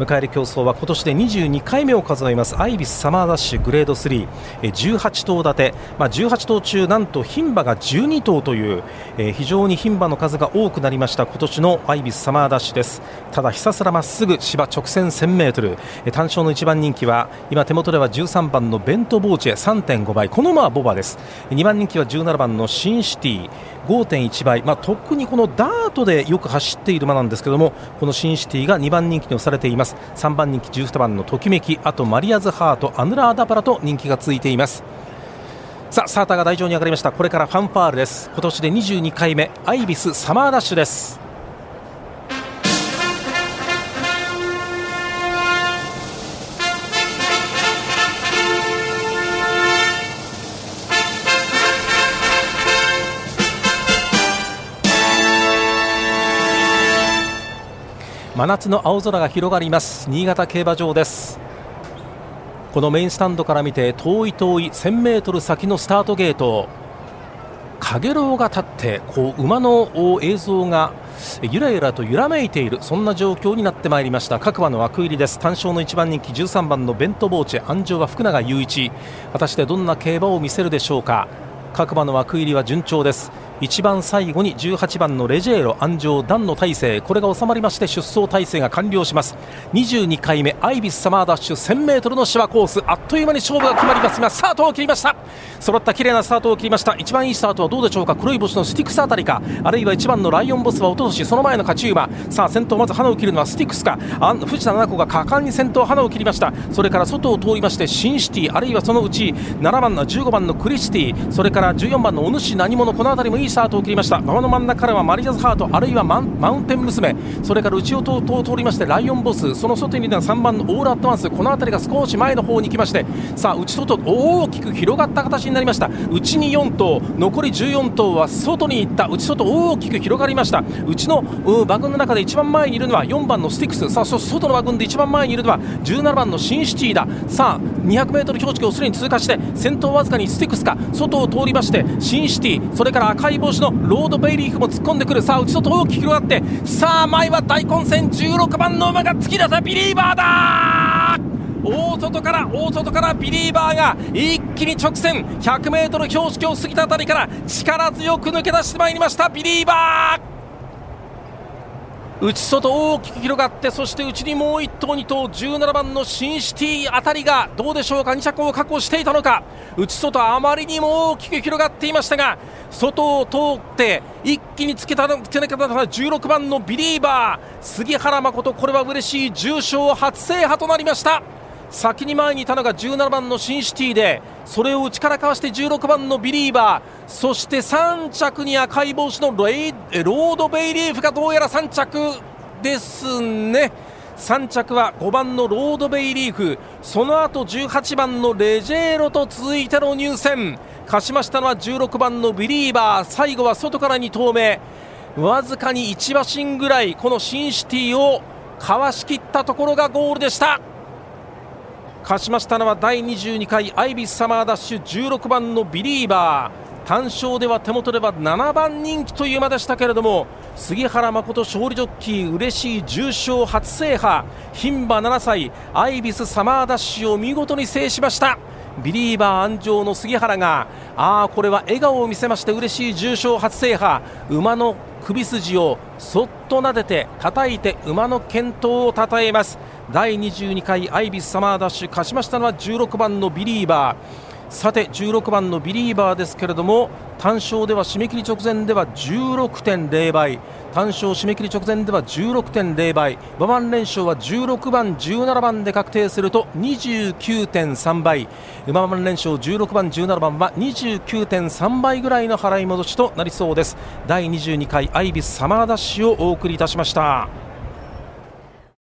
迎える競争は今年で22回目を数えます。アイビスサマーダッシュグレード3、え18頭立て、まあ、18頭中なんと牝馬が12頭という、えー、非常に牝馬の数が多くなりました今年のアイビスサマーダッシュです。ただひたすらまっすぐ芝直線 1000m、単勝の1番人気は今手元では13番のベントボーチェ3.5倍。この馬はボバです。2番人気は17番のシンシティ。5.1倍、まあ、特にこのダートでよく走っている馬なんですけどもこのシンシティが2番人気に押されています。3番人気12番のときめきあとマリアズハートアヌラーダパラと人気が続いています。さあスターターが台上に上がりました。これからファンファールです。今年で22回目アイビスサマーダッシュです。真夏の青空が広がります。新潟競馬場です。このメインスタンドから見て遠い遠い 1000m 先のスタートゲート。かげろうが立ってこう馬の映像がゆらゆらと揺らめいているそんな状況になってまいりました。各馬の枠入りです。単勝の1番人気13番のベントボーチ安城は福永雄一。果たしてどんな競馬を見せるでしょうか。各馬の枠入りは順調です。一番最後に18番のレジェーロ安城段の体制これが収まりまして出走体制が完了します。22回目アイビスサマーダッシュ 1000m の芝コース。あっという間に勝負が決まりますがスタートを切りました。揃った綺麗なスタートを切りました。一番いいスタートはどうでしょうか？黒い帽子のスティックスあたりか。あるいは1番のライオンボスはおととしその前の勝ち馬。さあ先頭まずハナを切るのはスティックスか。藤田菜七子が果敢に先頭ハナを切りました。それから外を通りましてシンシティあるいはそのうち7番の15番のクリスティ。それから14番のお主何者この辺りもいいスタートを切りました。川の真ん中からはマリアズハートあるいはマウンテン娘。それから内を通通りましてライオンボス。その外にいるのは3番のオールアットワンス。この辺りが少し前の方に行きましてさあ内外大きく広がった形になりました。内に4頭残り14頭は外に行った。内外大きく広がりました。内の馬群の中で一番前にいるのは4番のスティックス。さあそして外の馬群で一番前にいるのは17番のシンシティだ。さあ 200m 標識をすでに通過して先頭わずかにスティックスか。外を通りましてシンシティそれから赤い帽子のロードベイリーフも突っ込んでくる。さあ内外大きく広がって。さあ前は大混戦。16番の馬が突き出せビリーバーだ。大外から大外からビリーバーが一気に直線。100m 標識を過ぎたあたりから力強く抜け出してまいりました。ビリーバー内外大きく広がってそして内にもう1頭2頭17番のシンシティあたりがどうでしょうか？2着を確保していたのか？内外あまりにも大きく広がっていましたが外を通って一気につけたつけなかった16番のビリーバー杉原誠人これは嬉しい重賞初制覇となりました。先に前にいたのが17番のシンシティでそれを内からかわして16番のビリーバー。そして3着に赤い帽子のロードベイリーフがどうやら3着ですね。3着は5番のロードベイリーフ。その後18番のレジェーロと続いての入線。勝ちましたのは16番のビリーバー。最後は外から2投目わずかに1馬身ぐらいこのシンシティをかわしきったところがゴールでした。勝ちましたのは第22回アイビスサマーダッシュ16番のビリーバー。単勝では手元では7番人気という馬でしたけれども杉原誠勝利ジョッキー嬉しい重賞初制覇。牝馬7歳アイビスサマーダッシュを見事に制しました。ビリーバー安城の杉原があこれは笑顔を見せまして嬉しい重賞初制覇。馬の首筋をそっと撫でて叩いて馬の健闘をたたえます。第22回アイビスサマーダッシュ勝ちましたのは16番のビリーバー。さて16番のビリーバーですけれども単勝では締め切り直前では16.0倍。単勝締め切り直前では16.0倍。馬番連勝は16番17番で確定すると29.3倍。馬番連勝16番17番は29.3倍ぐらいの払い戻しとなりそうです。第22回アイビスサマーダッシュをお送りいたしました。